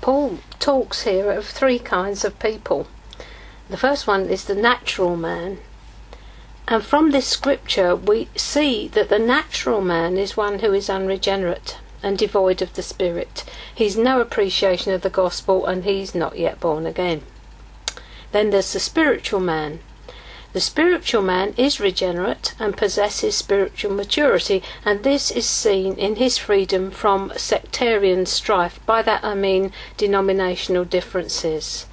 Paul talks here of three kinds of people. The first one is the natural man. And from this scripture, we see that the natural man is one who is unregenerate and devoid of the Spirit. He's no appreciation of the gospel and he's not yet born again. Then there's the spiritual man. The spiritual man is regenerate and possesses spiritual maturity, and this is seen in his freedom from sectarian strife. By that I mean denominational differences.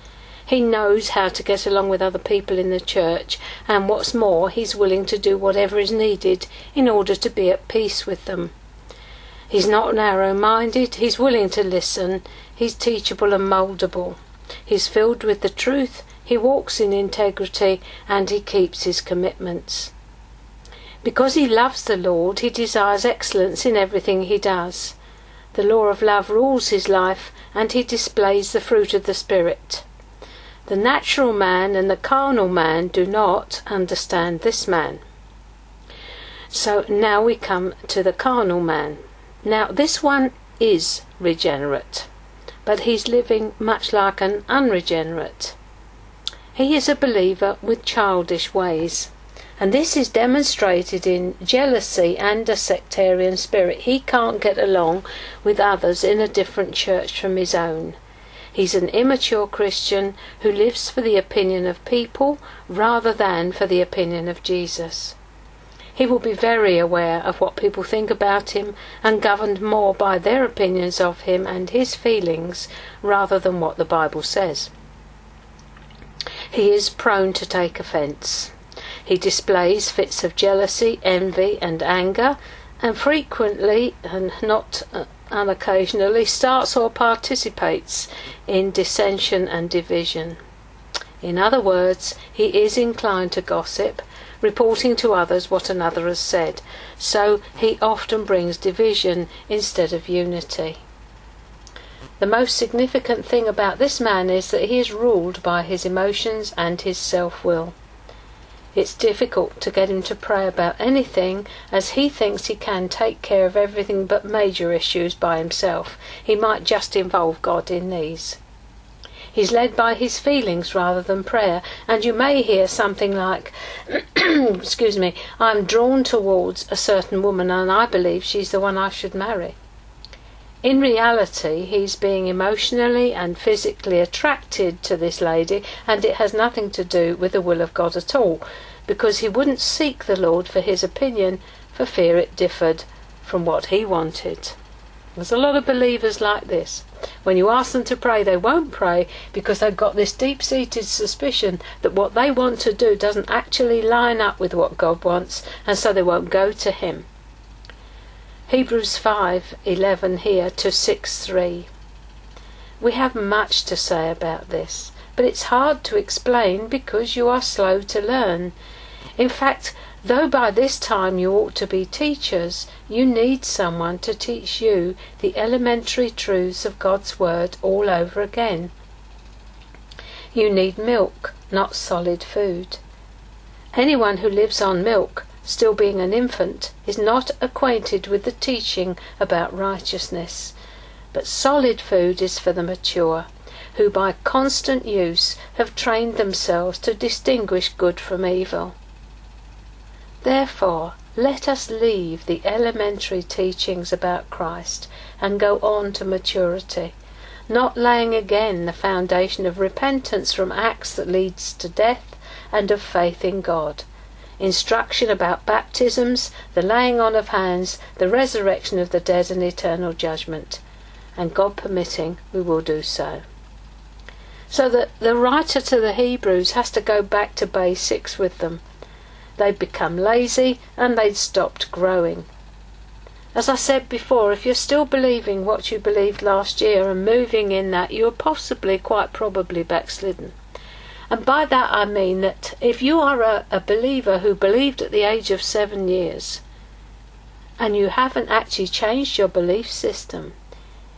He knows how to get along with other people in the church, and what's more, he's willing to do whatever is needed in order to be at peace with them. He's not narrow minded, he's willing to listen, he's teachable and mouldable. He's filled with the truth, he walks in integrity, and he keeps his commitments. Because he loves the Lord, he desires excellence in everything he does. The law of love rules his life, and he displays the fruit of the Spirit. The natural man and the carnal man do not understand this man. So now we come to the carnal man. Now, this one is regenerate, but he's living much like an unregenerate. He is a believer with childish ways. And this is demonstrated in jealousy and a sectarian spirit. He can't get along with others in a different church from his own. He's an immature Christian who lives for the opinion of people rather than for the opinion of Jesus. He will be very aware of what people think about him and governed more by their opinions of him and his feelings rather than what the Bible says. He is prone to take offence. He displays fits of jealousy, envy, and anger, and frequently, and not uh, unoccasionally, starts or participates in dissension and division. In other words, he is inclined to gossip, reporting to others what another has said, so he often brings division instead of unity. The most significant thing about this man is that he is ruled by his emotions and his self will. It's difficult to get him to pray about anything as he thinks he can take care of everything but major issues by himself. He might just involve God in these. He's led by his feelings rather than prayer, and you may hear something like, excuse me, I'm drawn towards a certain woman and I believe she's the one I should marry. In reality, he's being emotionally and physically attracted to this lady, and it has nothing to do with the will of God at all, because he wouldn't seek the Lord for his opinion for fear it differed from what he wanted. There's a lot of believers like this. When you ask them to pray, they won't pray because they've got this deep seated suspicion that what they want to do doesn't actually line up with what God wants, and so they won't go to Him. Hebrews 5:11 here to 6:3. We have much to say about this, but it's hard to explain because you are slow to learn. In fact, though by this time you ought to be teachers, you need someone to teach you the elementary truths of God's Word all over again. You need milk, not solid food. Anyone who lives on milk still being an infant, is not acquainted with the teaching about righteousness. But solid food is for the mature, who by constant use have trained themselves to distinguish good from evil. Therefore, let us leave the elementary teachings about Christ and go on to maturity, not laying again the foundation of repentance from acts that leads to death and of faith in God instruction about baptisms, the laying on of hands, the resurrection of the dead, and eternal judgment. And God permitting, we will do so. So that the writer to the Hebrews has to go back to basics with them. They'd become lazy and they'd stopped growing. As I said before, if you're still believing what you believed last year and moving in that, you are possibly, quite probably, backslidden. And by that I mean that if you are a, a believer who believed at the age of seven years and you haven't actually changed your belief system,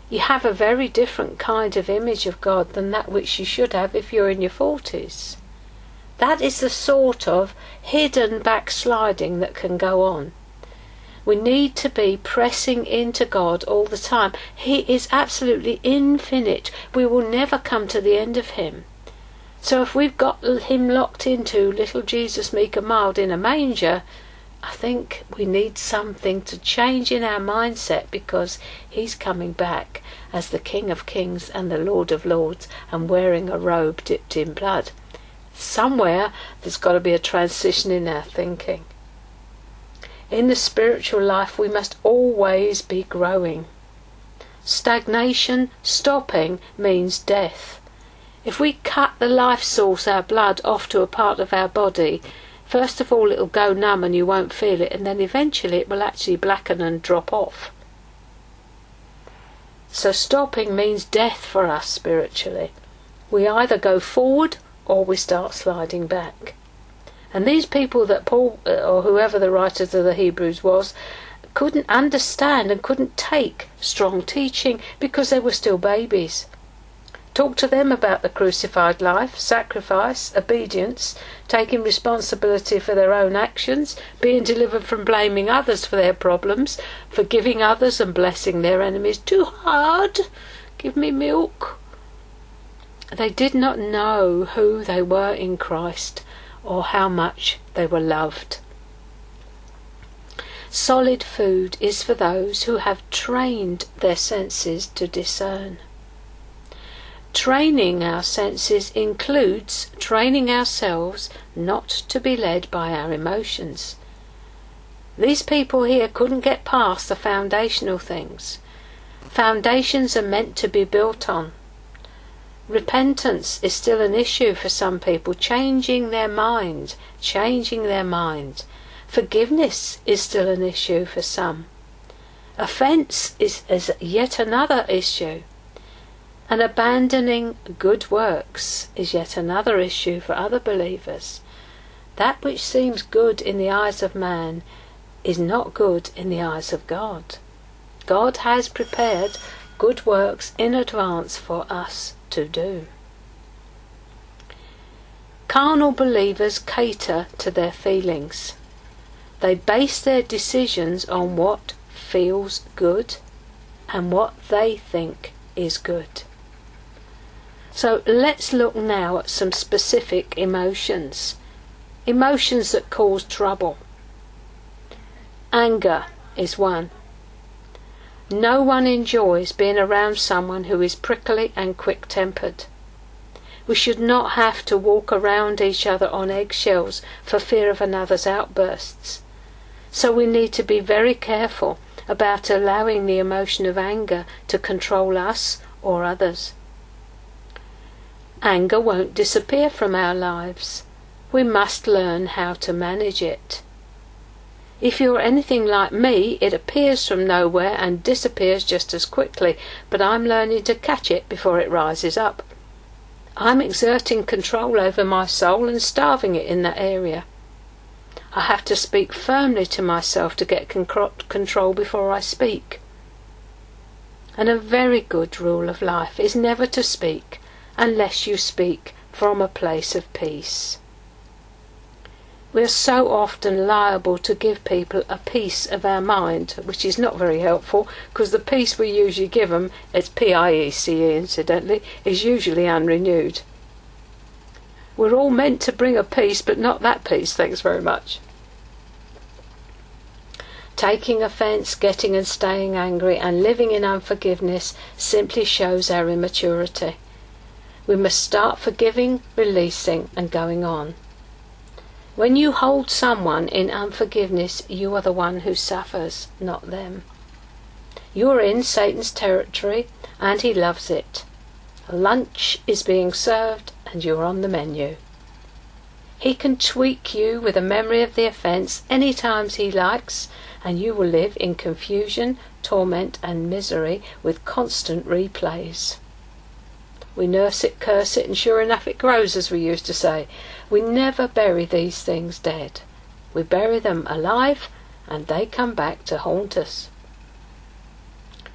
you have a very different kind of image of God than that which you should have if you're in your 40s. That is the sort of hidden backsliding that can go on. We need to be pressing into God all the time. He is absolutely infinite. We will never come to the end of Him. So if we've got Him locked into little Jesus meek and mild in a manger, I think we need something to change in our mindset because He's coming back as the King of Kings and the Lord of Lords and wearing a robe dipped in blood. Somewhere there's got to be a transition in our thinking. In the spiritual life, we must always be growing. Stagnation, stopping, means death. If we cut the life source, our blood, off to a part of our body, first of all it'll go numb and you won't feel it, and then eventually it will actually blacken and drop off. So stopping means death for us spiritually. We either go forward or we start sliding back. And these people that Paul, uh, or whoever the writers of the Hebrews was, couldn't understand and couldn't take strong teaching because they were still babies. Talk to them about the crucified life, sacrifice, obedience, taking responsibility for their own actions, being delivered from blaming others for their problems, forgiving others and blessing their enemies. Too hard? Give me milk. They did not know who they were in Christ or how much they were loved. Solid food is for those who have trained their senses to discern. Training our senses includes training ourselves not to be led by our emotions. These people here couldn't get past the foundational things. Foundations are meant to be built on. Repentance is still an issue for some people, changing their mind, changing their mind. Forgiveness is still an issue for some. Offence is, is yet another issue. And abandoning good works is yet another issue for other believers. That which seems good in the eyes of man is not good in the eyes of God. God has prepared good works in advance for us to do. Carnal believers cater to their feelings. They base their decisions on what feels good and what they think is good. So let's look now at some specific emotions. Emotions that cause trouble. Anger is one. No one enjoys being around someone who is prickly and quick tempered. We should not have to walk around each other on eggshells for fear of another's outbursts. So we need to be very careful about allowing the emotion of anger to control us or others. Anger won't disappear from our lives. We must learn how to manage it. If you're anything like me, it appears from nowhere and disappears just as quickly, but I'm learning to catch it before it rises up. I'm exerting control over my soul and starving it in that area. I have to speak firmly to myself to get control before I speak. And a very good rule of life is never to speak unless you speak from a place of peace. We are so often liable to give people a piece of our mind, which is not very helpful because the piece we usually give them, it's P I E C E incidentally, is usually unrenewed. We're all meant to bring a peace, but not that peace, thanks very much. Taking offence, getting and staying angry, and living in unforgiveness simply shows our immaturity. We must start forgiving, releasing, and going on. When you hold someone in unforgiveness, you are the one who suffers, not them. You are in Satan's territory, and he loves it. Lunch is being served, and you're on the menu. He can tweak you with a memory of the offence any times he likes, and you will live in confusion, torment, and misery with constant replays. We nurse it, curse it, and sure enough it grows, as we used to say. We never bury these things dead. We bury them alive, and they come back to haunt us.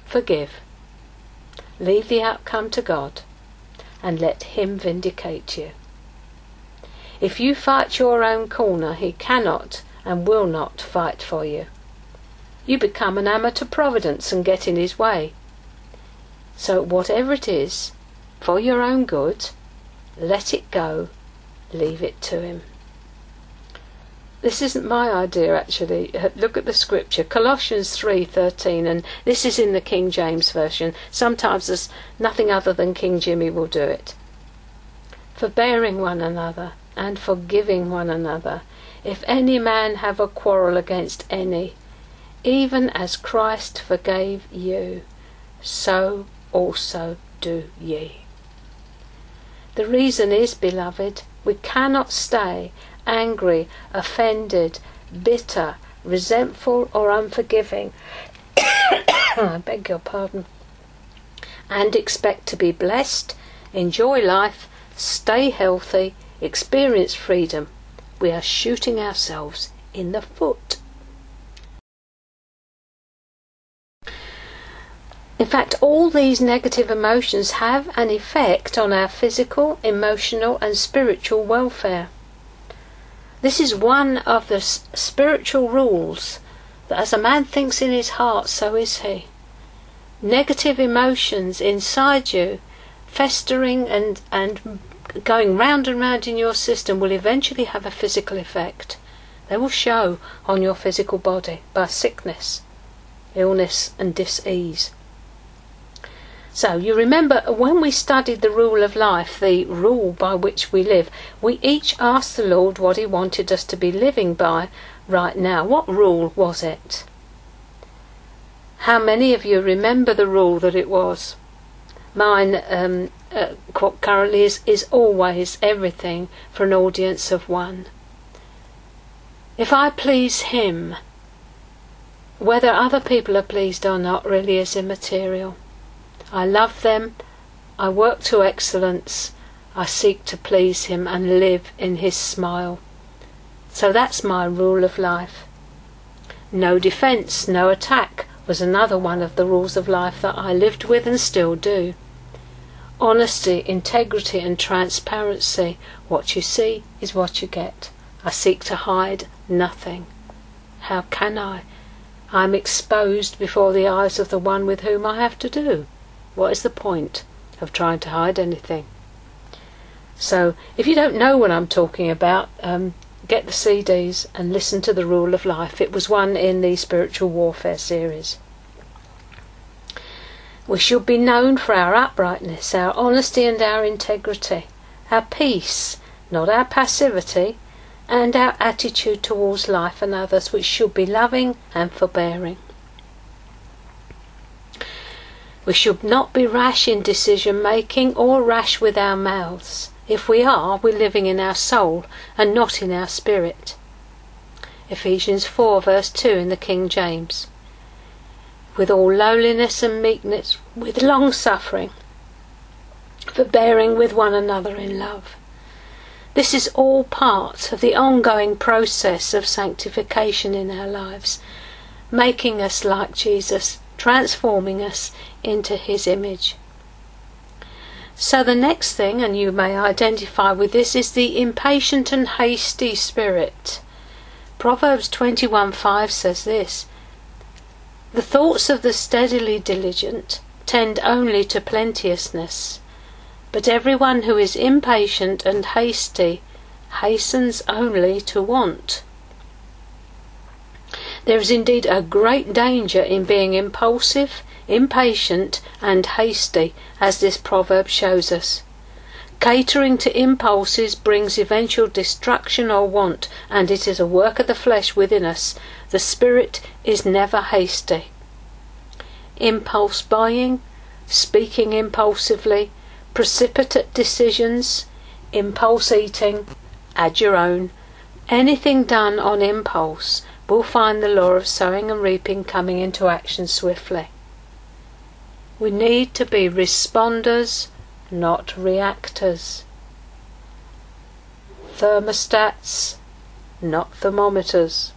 Forgive. Leave the outcome to God, and let Him vindicate you. If you fight your own corner, He cannot and will not fight for you. you become an amateur providence and get in his way. So, whatever it is, for your own good, let it go, leave it to him. This isn't my idea actually. Uh, look at the scripture, Colossians 3:13 and this is in the King James version. Sometimes there's nothing other than King Jimmy will do it. Forbearing one another and forgiving one another, if any man have a quarrel against any, even as Christ forgave you, so also do ye. The reason is, beloved, we cannot stay angry, offended, bitter, resentful, or unforgiving. I beg your pardon. And expect to be blessed, enjoy life, stay healthy, experience freedom. We are shooting ourselves in the foot. In fact, all these negative emotions have an effect on our physical, emotional, and spiritual welfare. This is one of the spiritual rules that as a man thinks in his heart, so is he. Negative emotions inside you, festering and, and going round and round in your system, will eventually have a physical effect. They will show on your physical body by sickness, illness, and dis-ease. So you remember when we studied the rule of life, the rule by which we live, we each asked the Lord what He wanted us to be living by right now. What rule was it? How many of you remember the rule that it was? Mine um, uh, currently is, is always everything for an audience of one. If I please Him, whether other people are pleased or not really is immaterial. I love them. I work to excellence. I seek to please Him and live in His smile. So that's my rule of life. No defence, no attack was another one of the rules of life that I lived with and still do. Honesty, integrity, and transparency. What you see is what you get. I seek to hide nothing. How can I? I am exposed before the eyes of the one with whom I have to do. What is the point of trying to hide anything? So, if you don't know what I'm talking about, um, get the CDs and listen to The Rule of Life. It was one in the Spiritual Warfare series. We should be known for our uprightness, our honesty, and our integrity, our peace, not our passivity, and our attitude towards life and others, which should be loving and forbearing. We should not be rash in decision making or rash with our mouths. If we are, we're living in our soul and not in our spirit. Ephesians 4, verse 2 in the King James. With all lowliness and meekness, with long suffering, forbearing with one another in love. This is all part of the ongoing process of sanctification in our lives, making us like Jesus, transforming us into his image. So the next thing, and you may identify with this, is the impatient and hasty spirit. Proverbs 21 5 says this The thoughts of the steadily diligent tend only to plenteousness, but everyone who is impatient and hasty hastens only to want. There is indeed a great danger in being impulsive, impatient, and hasty, as this proverb shows us. Catering to impulses brings eventual destruction or want, and it is a work of the flesh within us. The spirit is never hasty. Impulse buying, speaking impulsively, precipitate decisions, impulse eating, add your own, anything done on impulse will find the law of sowing and reaping coming into action swiftly. We need to be responders, not reactors. Thermostats, not thermometers.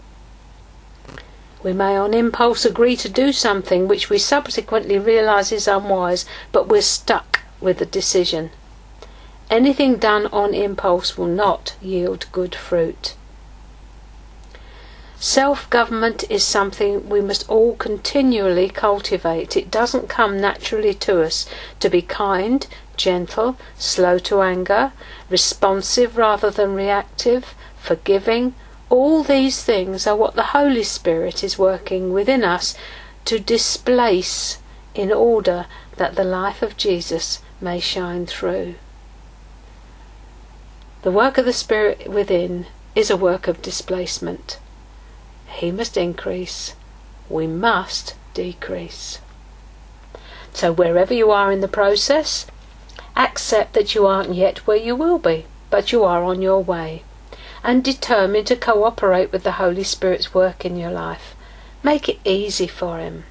We may on impulse agree to do something which we subsequently realise is unwise, but we're stuck with the decision. Anything done on impulse will not yield good fruit. Self government is something we must all continually cultivate. It doesn't come naturally to us to be kind, gentle, slow to anger, responsive rather than reactive, forgiving. All these things are what the Holy Spirit is working within us to displace in order that the life of Jesus may shine through. The work of the Spirit within is a work of displacement. He must increase. We must decrease. So, wherever you are in the process, accept that you aren't yet where you will be, but you are on your way. And determine to cooperate with the Holy Spirit's work in your life. Make it easy for Him.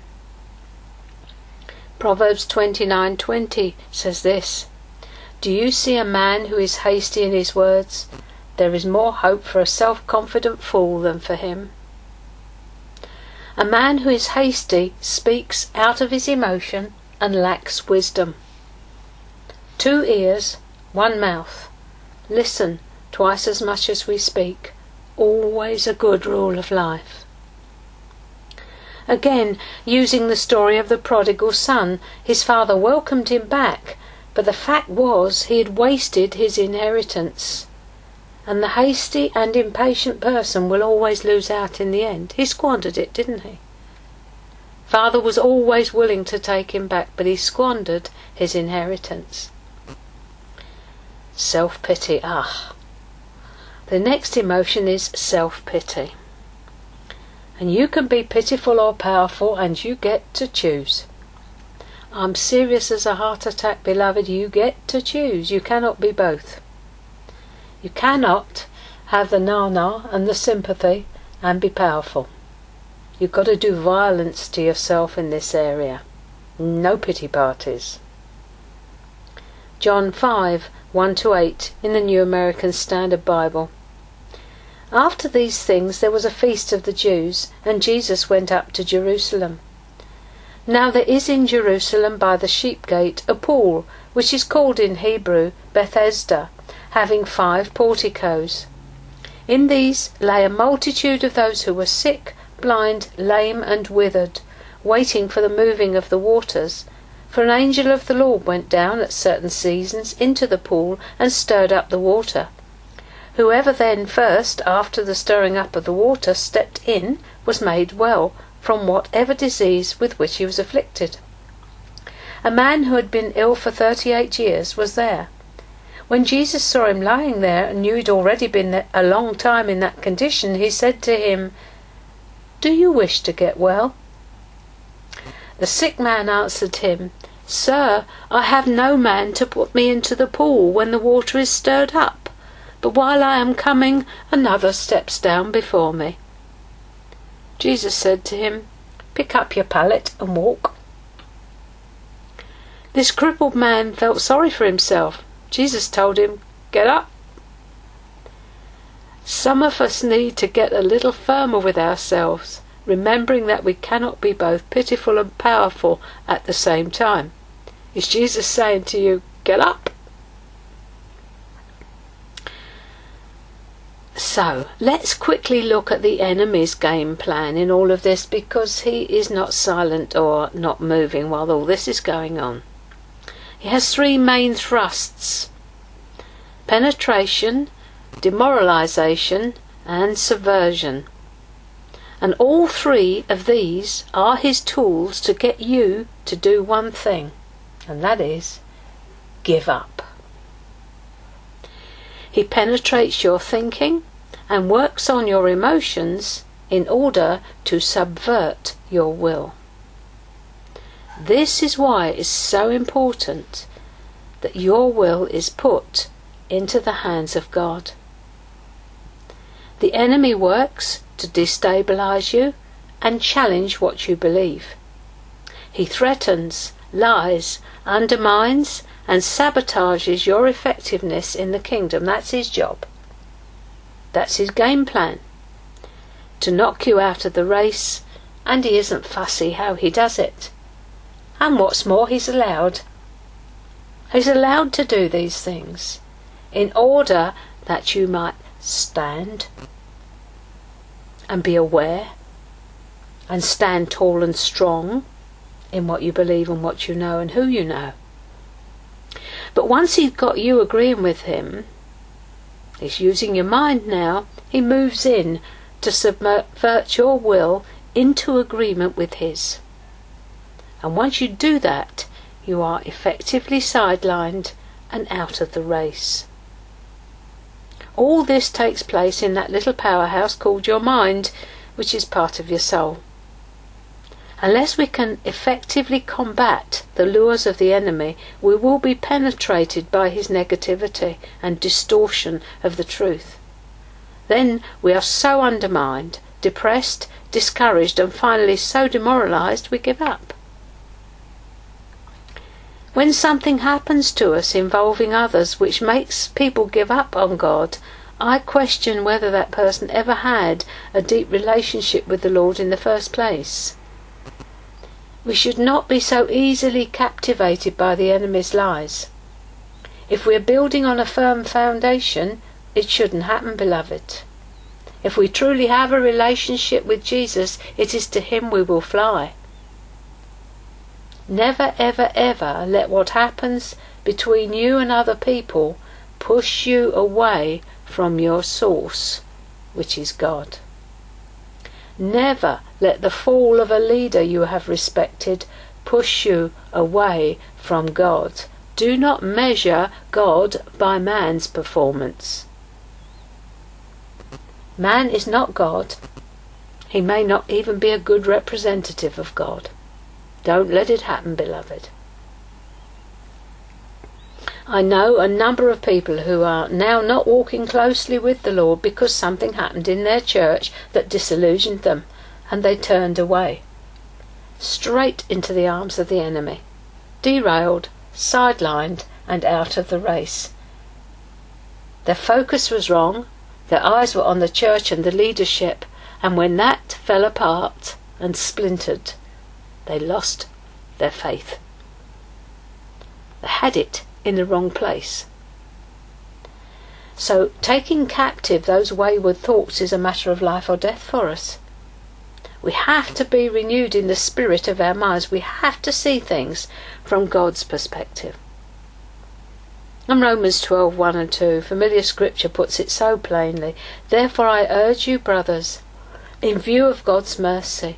Proverbs 29:20 says this: Do you see a man who is hasty in his words? There is more hope for a self-confident fool than for him. A man who is hasty speaks out of his emotion and lacks wisdom. Two ears, one mouth. Listen twice as much as we speak. Always a good rule of life. Again, using the story of the prodigal son, his father welcomed him back, but the fact was he had wasted his inheritance. And the hasty and impatient person will always lose out in the end. He squandered it, didn't he? Father was always willing to take him back, but he squandered his inheritance. Self pity, ah. The next emotion is self pity. And you can be pitiful or powerful, and you get to choose. I'm serious as a heart attack, beloved. You get to choose. You cannot be both. You cannot have the na-na and the sympathy and be powerful. You've got to do violence to yourself in this area. No pity parties. John 5 1 to 8 in the New American Standard Bible. After these things there was a feast of the Jews, and Jesus went up to Jerusalem. Now there is in Jerusalem by the sheep gate a pool, which is called in Hebrew Bethesda, having five porticos. In these lay a multitude of those who were sick, blind, lame, and withered, waiting for the moving of the waters. For an angel of the Lord went down at certain seasons into the pool and stirred up the water. Whoever then first, after the stirring up of the water, stepped in was made well from whatever disease with which he was afflicted. A man who had been ill for thirty eight years was there. When Jesus saw him lying there and knew he'd already been a long time in that condition, he said to him, Do you wish to get well? The sick man answered him, Sir, I have no man to put me into the pool when the water is stirred up, but while I am coming, another steps down before me. Jesus said to him, Pick up your pallet and walk. This crippled man felt sorry for himself Jesus told him, Get up. Some of us need to get a little firmer with ourselves, remembering that we cannot be both pitiful and powerful at the same time. Is Jesus saying to you, Get up? So, let's quickly look at the enemy's game plan in all of this because he is not silent or not moving while all this is going on. He has three main thrusts penetration, demoralization, and subversion. And all three of these are his tools to get you to do one thing, and that is give up. He penetrates your thinking and works on your emotions in order to subvert your will. This is why it is so important that your will is put into the hands of God. The enemy works to destabilize you and challenge what you believe. He threatens, lies, undermines, and sabotages your effectiveness in the kingdom. That's his job. That's his game plan. To knock you out of the race, and he isn't fussy how he does it. And what's more, he's allowed. He's allowed to do these things in order that you might stand. and be aware and stand tall and strong in what you believe and what you know and who you know. But once he's got you agreeing with him, he's using your mind now, he moves in to subvert your will into agreement with his. And once you do that, you are effectively sidelined and out of the race. All this takes place in that little powerhouse called your mind, which is part of your soul. Unless we can effectively combat the lures of the enemy, we will be penetrated by his negativity and distortion of the truth. Then we are so undermined, depressed, discouraged, and finally so demoralized we give up. When something happens to us involving others which makes people give up on God, I question whether that person ever had a deep relationship with the Lord in the first place. We should not be so easily captivated by the enemy's lies. If we are building on a firm foundation, it shouldn't happen, beloved. If we truly have a relationship with Jesus, it is to Him we will fly. Never, ever, ever let what happens between you and other people push you away from your source, which is God. Never let the fall of a leader you have respected push you away from God. Do not measure God by man's performance. Man is not God. He may not even be a good representative of God. Don't let it happen, beloved. I know a number of people who are now not walking closely with the Lord because something happened in their church that disillusioned them and they turned away. Straight into the arms of the enemy. Derailed, sidelined, and out of the race. Their focus was wrong, their eyes were on the church and the leadership, and when that fell apart and splintered, they lost their faith. They had it in the wrong place. So, taking captive those wayward thoughts is a matter of life or death for us. We have to be renewed in the spirit of our minds. We have to see things from God's perspective. And Romans 12 1 and 2, familiar scripture puts it so plainly. Therefore, I urge you, brothers, in view of God's mercy,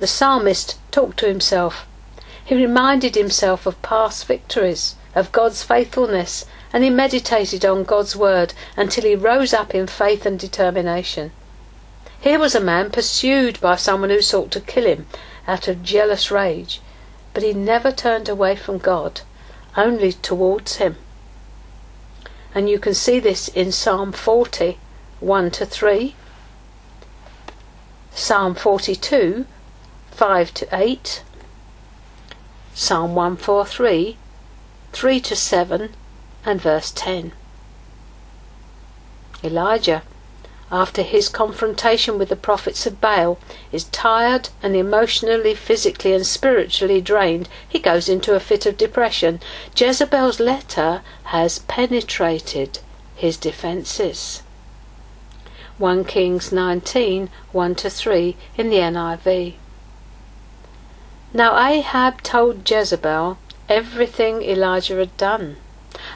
the psalmist talked to himself. He reminded himself of past victories, of God's faithfulness, and he meditated on God's word until he rose up in faith and determination. Here was a man pursued by someone who sought to kill him out of jealous rage, but he never turned away from God, only towards him. And you can see this in Psalm 40, 1 to 3, Psalm 42, 5 to 8, Psalm 143, 3 to 7, and verse 10. Elijah, after his confrontation with the prophets of Baal, is tired and emotionally, physically, and spiritually drained. He goes into a fit of depression. Jezebel's letter has penetrated his defences. 1 Kings 19 1 to 3 in the NIV. Now Ahab told Jezebel everything Elijah had done,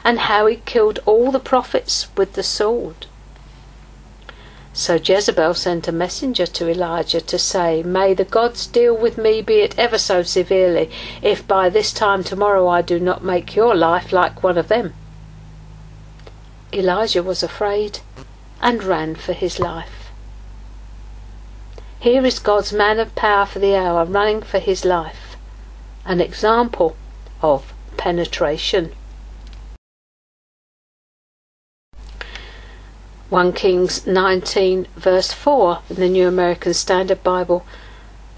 and how he killed all the prophets with the sword. So Jezebel sent a messenger to Elijah to say, May the gods deal with me, be it ever so severely, if by this time tomorrow I do not make your life like one of them. Elijah was afraid and ran for his life. Here is God's man of power for the hour running for his life. An example of penetration. 1 Kings 19, verse 4 in the New American Standard Bible.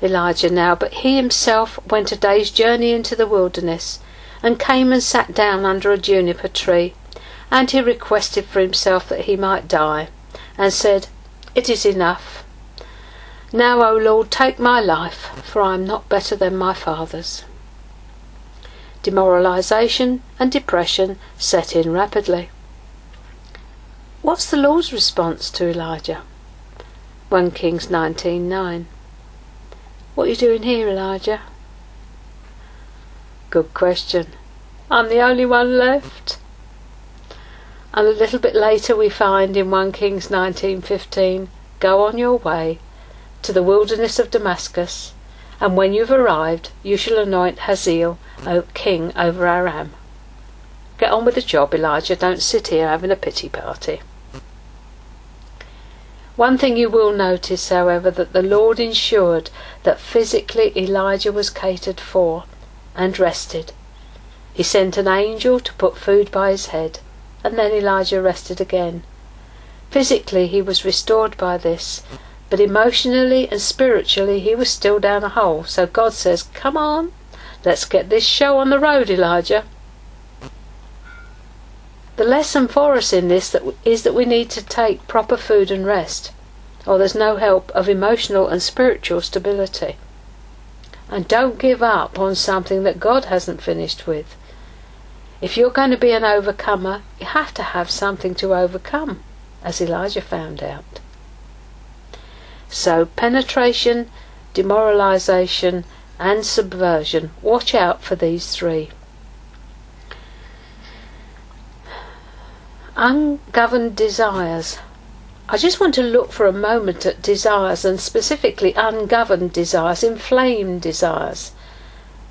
Elijah now, but he himself went a day's journey into the wilderness, and came and sat down under a juniper tree, and he requested for himself that he might die, and said, It is enough. Now, O Lord, take my life, for I am not better than my fathers. Demoralization and depression set in rapidly. What's the Lord's response to Elijah? 1 Kings 19:9. What are you doing here, Elijah? Good question. I'm the only one left. And a little bit later we find in 1 Kings 19:15, go on your way to the wilderness of Damascus, and when you've arrived, you shall anoint Hazael king over Aram. Get on with the job, Elijah. Don't sit here having a pity party. One thing you will notice, however, that the Lord ensured that physically Elijah was catered for and rested. He sent an angel to put food by his head, and then Elijah rested again. Physically he was restored by this, but emotionally and spiritually, he was still down a hole. So God says, Come on, let's get this show on the road, Elijah. The lesson for us in this is that we need to take proper food and rest, or there's no help of emotional and spiritual stability. And don't give up on something that God hasn't finished with. If you're going to be an overcomer, you have to have something to overcome, as Elijah found out. So, penetration, demoralization, and subversion. Watch out for these three. Ungoverned desires. I just want to look for a moment at desires and specifically ungoverned desires, inflamed desires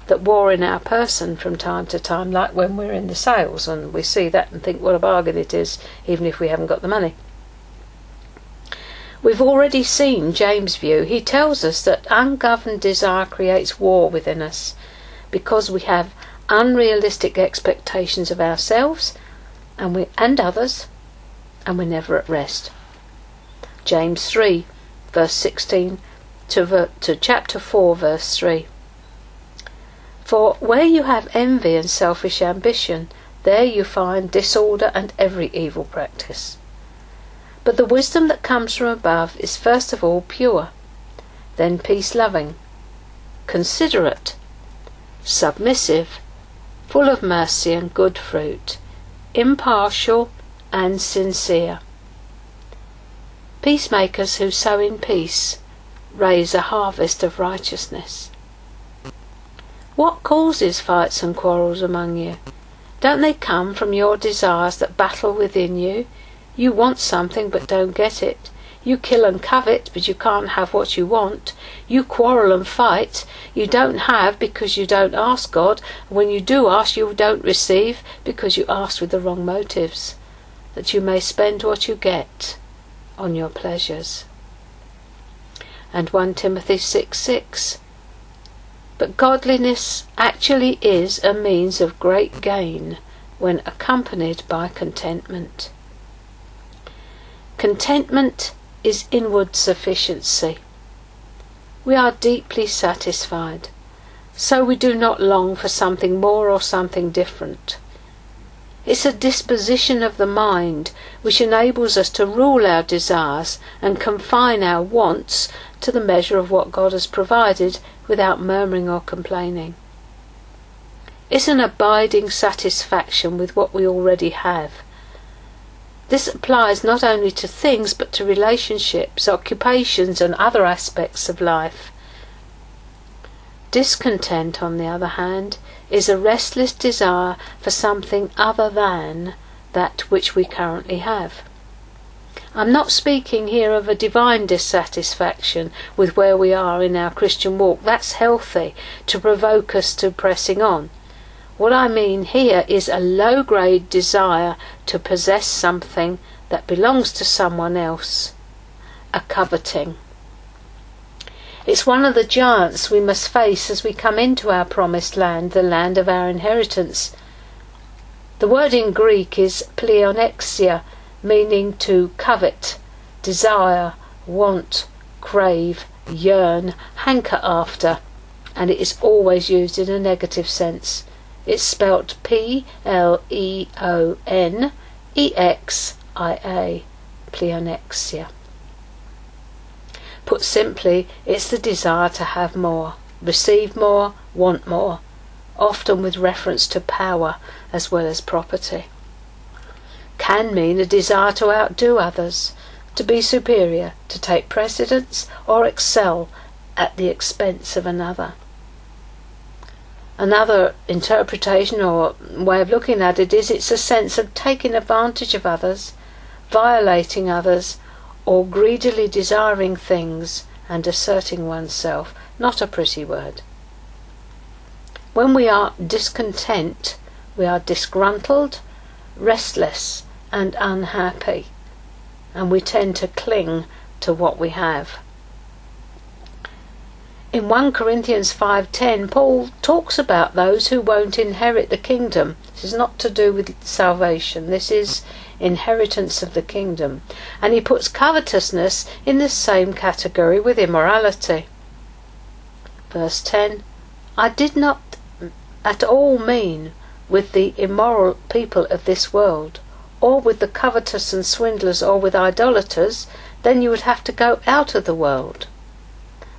that war in our person from time to time, like when we're in the sales and we see that and think what a bargain it is, even if we haven't got the money. We've already seen James' view. He tells us that ungoverned desire creates war within us because we have unrealistic expectations of ourselves and we and others and we're never at rest. James 3 verse 16 to, to chapter 4 verse 3. For where you have envy and selfish ambition, there you find disorder and every evil practice. But the wisdom that comes from above is first of all pure, then peace loving, considerate, submissive, full of mercy and good fruit, impartial and sincere. Peacemakers who sow in peace raise a harvest of righteousness. What causes fights and quarrels among you? Don't they come from your desires that battle within you you want something but don't get it. You kill and covet, but you can't have what you want. You quarrel and fight. You don't have because you don't ask God. And when you do ask, you don't receive because you ask with the wrong motives. That you may spend what you get on your pleasures. And 1 Timothy 6 6. But godliness actually is a means of great gain when accompanied by contentment. Contentment is inward sufficiency. We are deeply satisfied, so we do not long for something more or something different. It's a disposition of the mind which enables us to rule our desires and confine our wants to the measure of what God has provided without murmuring or complaining. It's an abiding satisfaction with what we already have this applies not only to things but to relationships, occupations, and other aspects of life. Discontent, on the other hand, is a restless desire for something other than that which we currently have. I'm not speaking here of a divine dissatisfaction with where we are in our Christian walk. That's healthy to provoke us to pressing on. What I mean here is a low grade desire to possess something that belongs to someone else, a coveting. It's one of the giants we must face as we come into our promised land, the land of our inheritance. The word in Greek is pleonexia, meaning to covet, desire, want, crave, yearn, hanker after, and it is always used in a negative sense. It's spelt P L E O N E X I A, pleonexia. Put simply, it's the desire to have more, receive more, want more, often with reference to power as well as property. Can mean a desire to outdo others, to be superior, to take precedence or excel at the expense of another. Another interpretation or way of looking at it is it's a sense of taking advantage of others, violating others, or greedily desiring things and asserting oneself. Not a pretty word. When we are discontent, we are disgruntled, restless, and unhappy, and we tend to cling to what we have. In 1 Corinthians 5:10 Paul talks about those who won't inherit the kingdom. This is not to do with salvation. This is inheritance of the kingdom. And he puts covetousness in the same category with immorality. Verse 10 I did not at all mean with the immoral people of this world, or with the covetous and swindlers, or with idolaters, then you would have to go out of the world.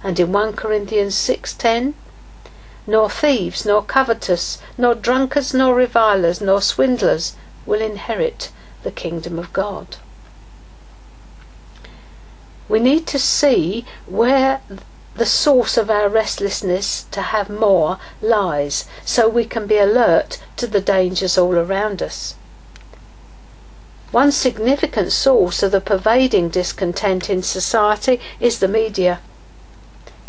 And in 1 Corinthians 6:10, nor thieves, nor covetous, nor drunkards, nor revilers, nor swindlers will inherit the kingdom of God. We need to see where the source of our restlessness to have more lies so we can be alert to the dangers all around us. One significant source of the pervading discontent in society is the media.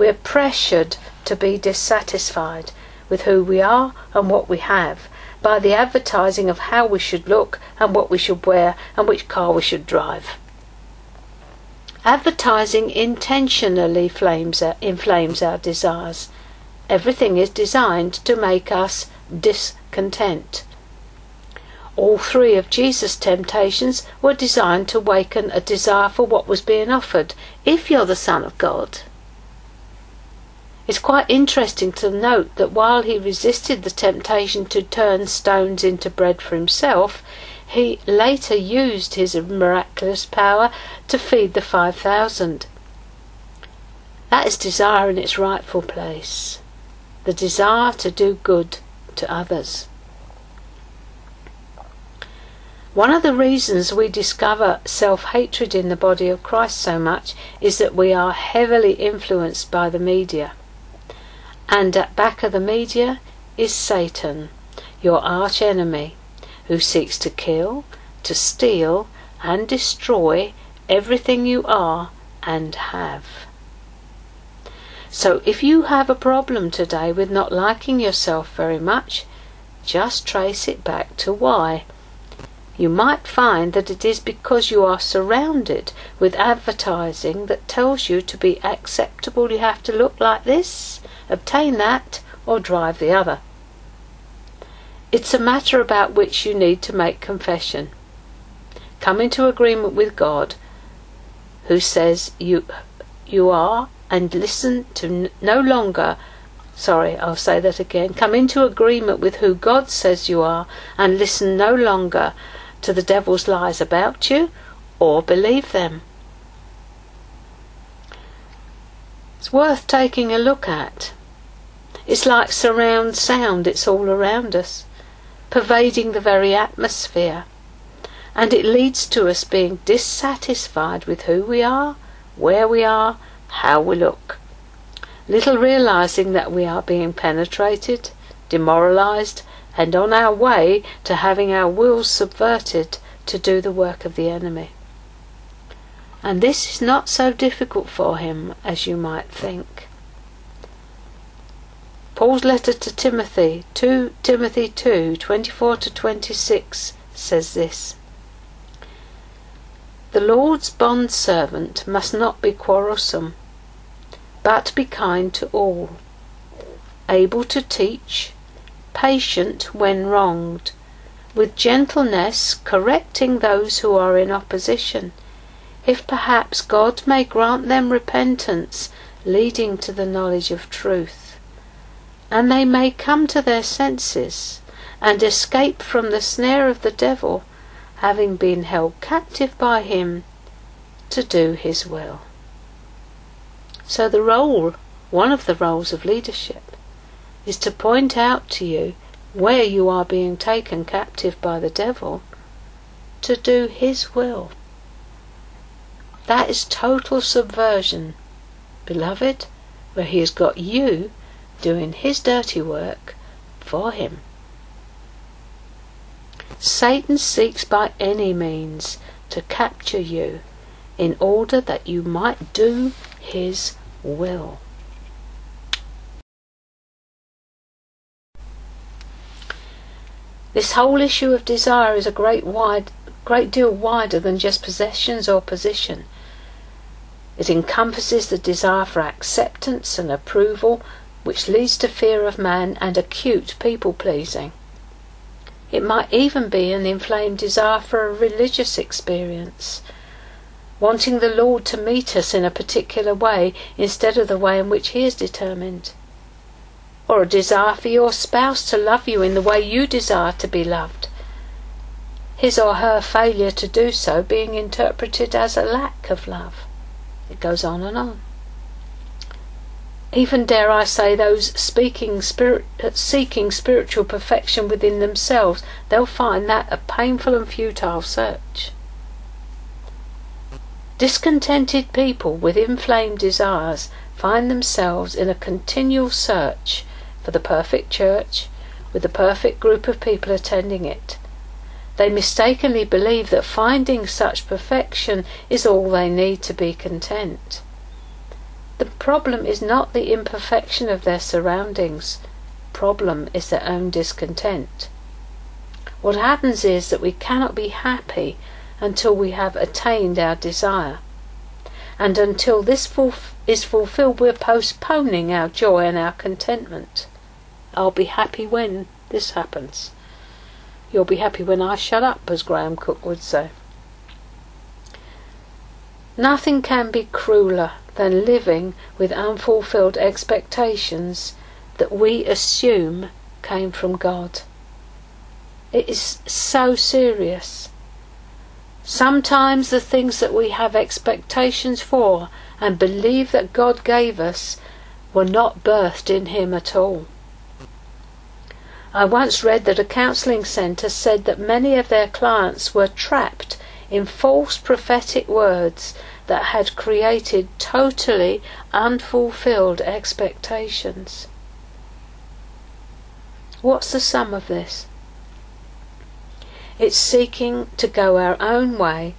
We're pressured to be dissatisfied with who we are and what we have by the advertising of how we should look and what we should wear and which car we should drive. Advertising intentionally flames inflames our desires. Everything is designed to make us discontent. All three of Jesus' temptations were designed to waken a desire for what was being offered. If you're the Son of God, it's quite interesting to note that while he resisted the temptation to turn stones into bread for himself, he later used his miraculous power to feed the 5,000. That is desire in its rightful place the desire to do good to others. One of the reasons we discover self hatred in the body of Christ so much is that we are heavily influenced by the media. And at back of the media is Satan, your arch enemy, who seeks to kill, to steal, and destroy everything you are and have. So if you have a problem today with not liking yourself very much, just trace it back to why. You might find that it is because you are surrounded with advertising that tells you to be acceptable you have to look like this, obtain that, or drive the other. It's a matter about which you need to make confession. Come into agreement with God, who says you you are, and listen to no longer. Sorry, I'll say that again. Come into agreement with who God says you are, and listen no longer to the devil's lies about you, or believe them. It's worth taking a look at. It's like surround sound, it's all around us, pervading the very atmosphere. And it leads to us being dissatisfied with who we are, where we are, how we look. Little realizing that we are being penetrated, demoralized, and on our way to having our wills subverted to do the work of the enemy. And this is not so difficult for him as you might think. Paul's letter to Timothy, 2 Timothy 2 24 to 26, says this. The Lord's bondservant must not be quarrelsome, but be kind to all, able to teach, patient when wronged, with gentleness correcting those who are in opposition, if perhaps God may grant them repentance leading to the knowledge of truth, and they may come to their senses and escape from the snare of the devil, having been held captive by him to do his will. So the role, one of the roles of leadership, is to point out to you where you are being taken captive by the devil to do his will. That is total subversion, beloved, where he has got you doing his dirty work for him. Satan seeks by any means to capture you in order that you might do his will. This whole issue of desire is a great wide great deal wider than just possessions or position. It encompasses the desire for acceptance and approval, which leads to fear of man and acute people pleasing. It might even be an inflamed desire for a religious experience, wanting the Lord to meet us in a particular way instead of the way in which He is determined or a desire for your spouse to love you in the way you desire to be loved. His or her failure to do so being interpreted as a lack of love. It goes on and on. Even dare I say, those speaking spirit, uh, seeking spiritual perfection within themselves, they'll find that a painful and futile search. Discontented people with inflamed desires find themselves in a continual search for the perfect church with the perfect group of people attending it. They mistakenly believe that finding such perfection is all they need to be content. The problem is not the imperfection of their surroundings. Problem is their own discontent. What happens is that we cannot be happy until we have attained our desire. And until this is fulfilled, we're postponing our joy and our contentment. I'll be happy when this happens. You'll be happy when I shut up, as Graham Cooke would say. Nothing can be crueler than living with unfulfilled expectations that we assume came from God. It is so serious. Sometimes the things that we have expectations for and believe that God gave us were not birthed in Him at all. I once read that a counselling centre said that many of their clients were trapped in false prophetic words that had created totally unfulfilled expectations. What's the sum of this? It's seeking to go our own way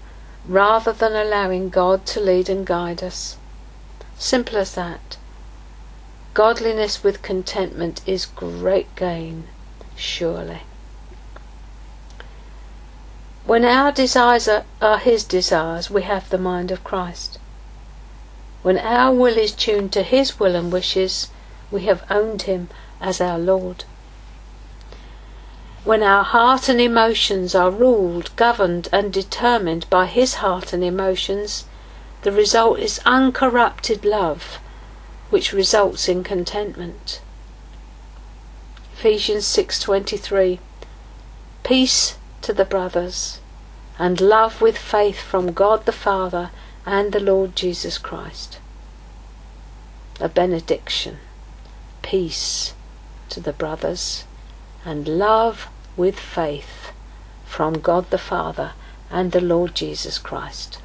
rather than allowing God to lead and guide us. Simple as that. Godliness with contentment is great gain surely. When our desires are, are His desires, we have the mind of Christ. When our will is tuned to His will and wishes, we have owned Him as our Lord. When our heart and emotions are ruled, governed, and determined by His heart and emotions, the result is uncorrupted love, which results in contentment. Ephesians 6:23 Peace to the brothers and love with faith from God the Father and the Lord Jesus Christ. A benediction. Peace to the brothers and love with faith from God the Father and the Lord Jesus Christ.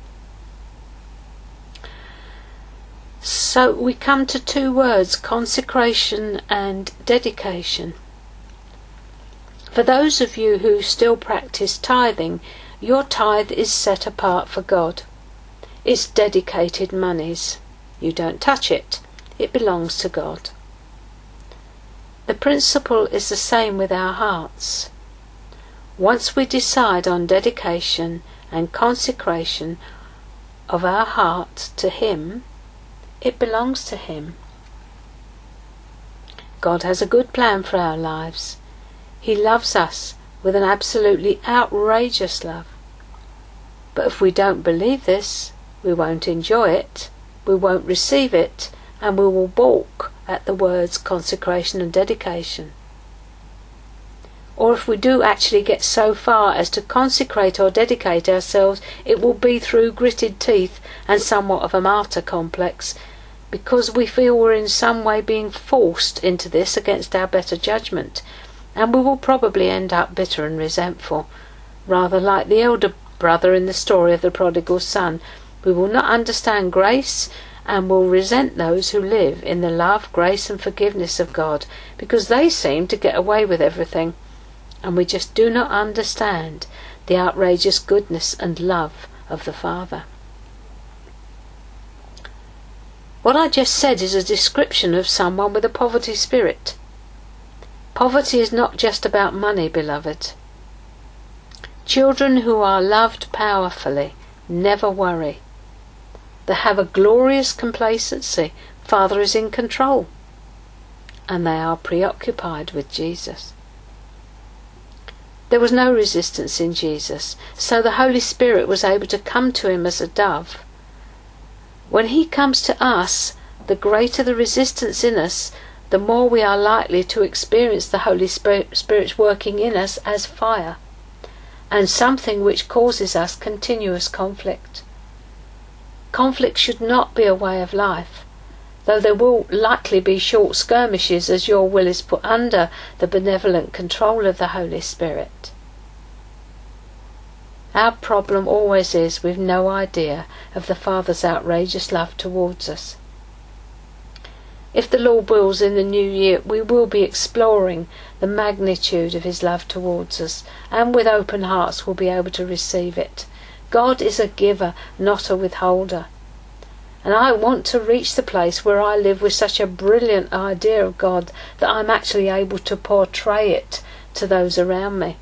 So we come to two words consecration and dedication. For those of you who still practice tithing, your tithe is set apart for God. It's dedicated monies. You don't touch it. It belongs to God. The principle is the same with our hearts. Once we decide on dedication and consecration of our heart to Him, it belongs to Him. God has a good plan for our lives. He loves us with an absolutely outrageous love. But if we don't believe this, we won't enjoy it, we won't receive it, and we will balk at the words consecration and dedication. Or if we do actually get so far as to consecrate or dedicate ourselves, it will be through gritted teeth and somewhat of a martyr complex, because we feel we're in some way being forced into this against our better judgment, and we will probably end up bitter and resentful, rather like the elder brother in the story of the prodigal son. We will not understand grace and will resent those who live in the love, grace, and forgiveness of God because they seem to get away with everything. And we just do not understand the outrageous goodness and love of the Father. What I just said is a description of someone with a poverty spirit. Poverty is not just about money, beloved. Children who are loved powerfully never worry. They have a glorious complacency. Father is in control. And they are preoccupied with Jesus. There was no resistance in Jesus, so the Holy Spirit was able to come to him as a dove. When he comes to us, the greater the resistance in us, the more we are likely to experience the Holy Spirit's working in us as fire and something which causes us continuous conflict. Conflict should not be a way of life, though there will likely be short skirmishes as your will is put under the benevolent control of the Holy Spirit. Our problem always is we've no idea of the Father's outrageous love towards us. If the Lord wills in the new year, we will be exploring the magnitude of His love towards us, and with open hearts will be able to receive it. God is a giver, not a withholder. And I want to reach the place where I live with such a brilliant idea of God that I'm actually able to portray it to those around me.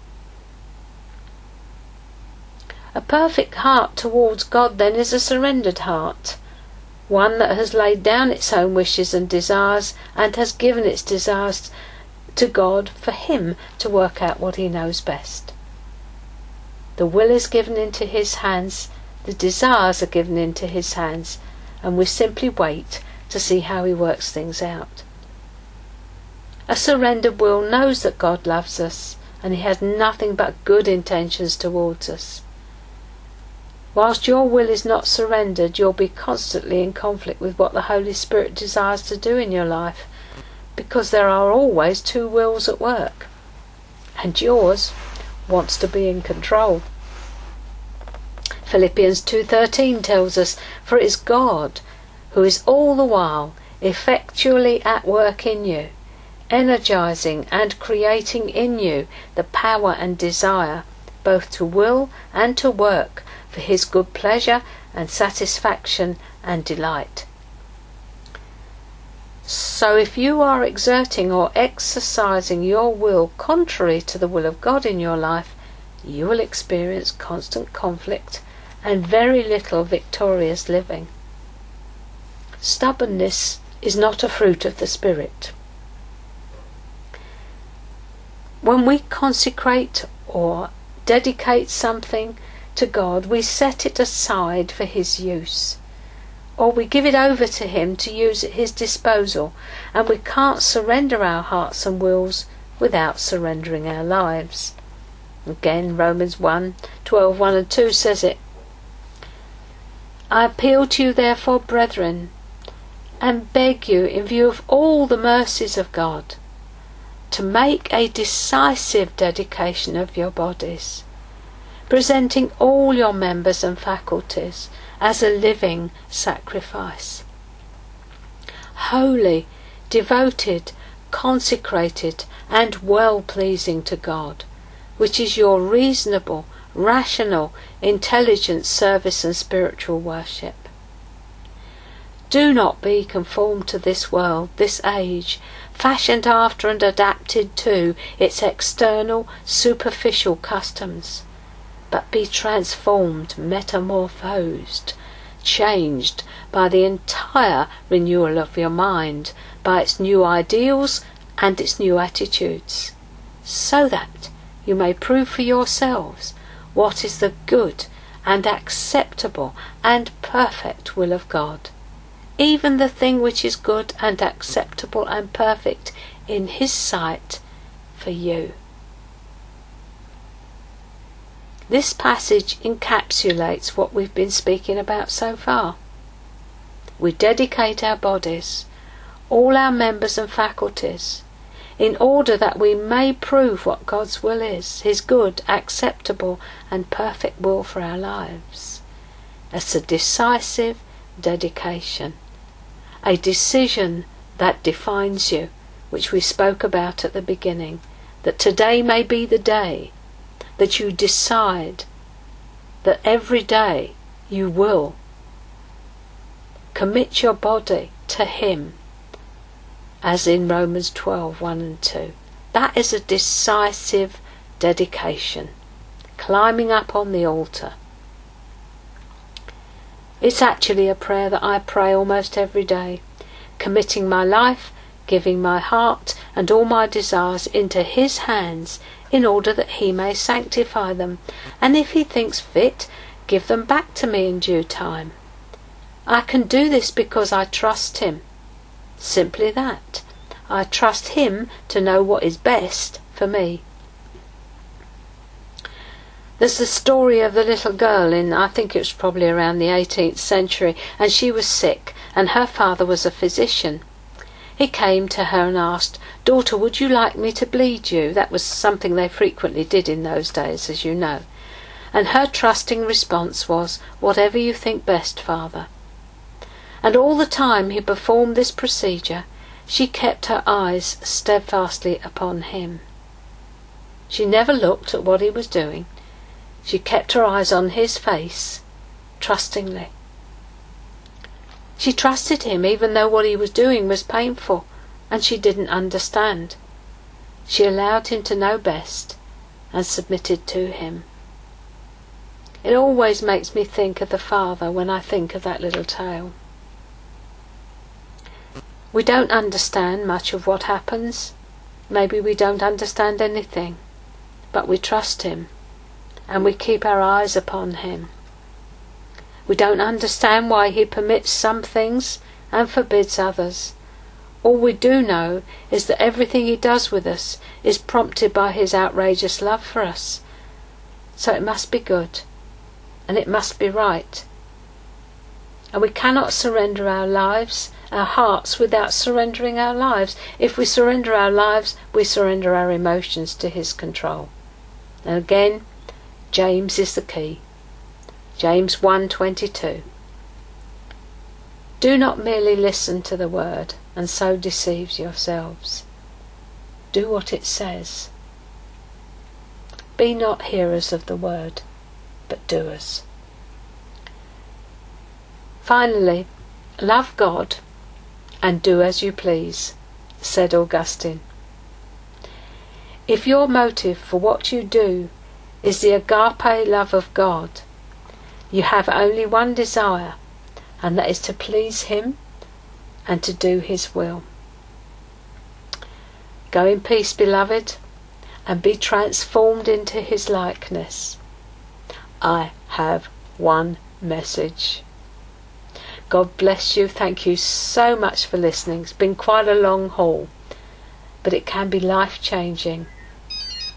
A perfect heart towards God, then, is a surrendered heart one that has laid down its own wishes and desires and has given its desires to God for Him to work out what He knows best. The will is given into His hands, the desires are given into His hands, and we simply wait to see how He works things out. A surrendered will knows that God loves us and He has nothing but good intentions towards us. Whilst your will is not surrendered, you'll be constantly in conflict with what the Holy Spirit desires to do in your life, because there are always two wills at work, and yours wants to be in control. Philippians 2:13 tells us, "For it is God who is all the while effectually at work in you, energizing and creating in you the power and desire both to will and to work for his good pleasure and satisfaction and delight. So if you are exerting or exercising your will contrary to the will of God in your life, you will experience constant conflict and very little victorious living. Stubbornness is not a fruit of the Spirit. When we consecrate or dedicate something to God, we set it aside for His use. Or we give it over to Him to use at His disposal, and we can't surrender our hearts and wills without surrendering our lives. Again, Romans 1 12, 1 and 2 says it. I appeal to you, therefore, brethren, and beg you, in view of all the mercies of God, to make a decisive dedication of your bodies presenting all your members and faculties as a living sacrifice. Holy, devoted, consecrated, and well pleasing to God, which is your reasonable, rational, intelligent service and spiritual worship. Do not be conformed to this world, this age, fashioned after and adapted to its external, superficial customs but be transformed, metamorphosed, changed by the entire renewal of your mind, by its new ideals and its new attitudes, so that you may prove for yourselves what is the good and acceptable and perfect will of God. Even the thing which is good and acceptable and perfect in His sight for you. This passage encapsulates what we've been speaking about so far. We dedicate our bodies, all our members and faculties, in order that we may prove what God's will is, His good, acceptable, and perfect will for our lives. It's a decisive dedication, a decision that defines you, which we spoke about at the beginning, that today may be the day that you decide that every day you will commit your body to Him, as in Romans 12 1 and 2. That is a decisive dedication, climbing up on the altar. It's actually a prayer that I pray almost every day, committing my life, giving my heart and all my desires into His hands in order that he may sanctify them, and if he thinks fit, give them back to me in due time. I can do this because I trust him. Simply that. I trust him to know what is best for me. There's the story of the little girl in, I think it was probably around the 18th century, and she was sick, and her father was a physician. He came to her and asked, Daughter, would you like me to bleed you? That was something they frequently did in those days, as you know. And her trusting response was, Whatever you think best, father. And all the time he performed this procedure, she kept her eyes steadfastly upon him. She never looked at what he was doing. She kept her eyes on his face, trustingly. She trusted him even though what he was doing was painful and she didn't understand. She allowed him to know best and submitted to him. It always makes me think of the father when I think of that little tale. We don't understand much of what happens. Maybe we don't understand anything. But we trust him and we keep our eyes upon him. We don't understand why he permits some things and forbids others. All we do know is that everything he does with us is prompted by his outrageous love for us. So it must be good, and it must be right. And we cannot surrender our lives, our hearts, without surrendering our lives. If we surrender our lives, we surrender our emotions to his control. And again, James is the key. James 1:22 Do not merely listen to the word and so deceive yourselves. Do what it says. Be not hearers of the word, but doers. Finally, love God and do as you please, said Augustine. If your motive for what you do is the agape love of God, you have only one desire, and that is to please Him and to do His will. Go in peace, beloved, and be transformed into His likeness. I have one message. God bless you. Thank you so much for listening. It's been quite a long haul, but it can be life changing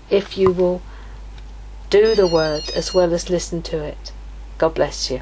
if you will do the word as well as listen to it. God bless you.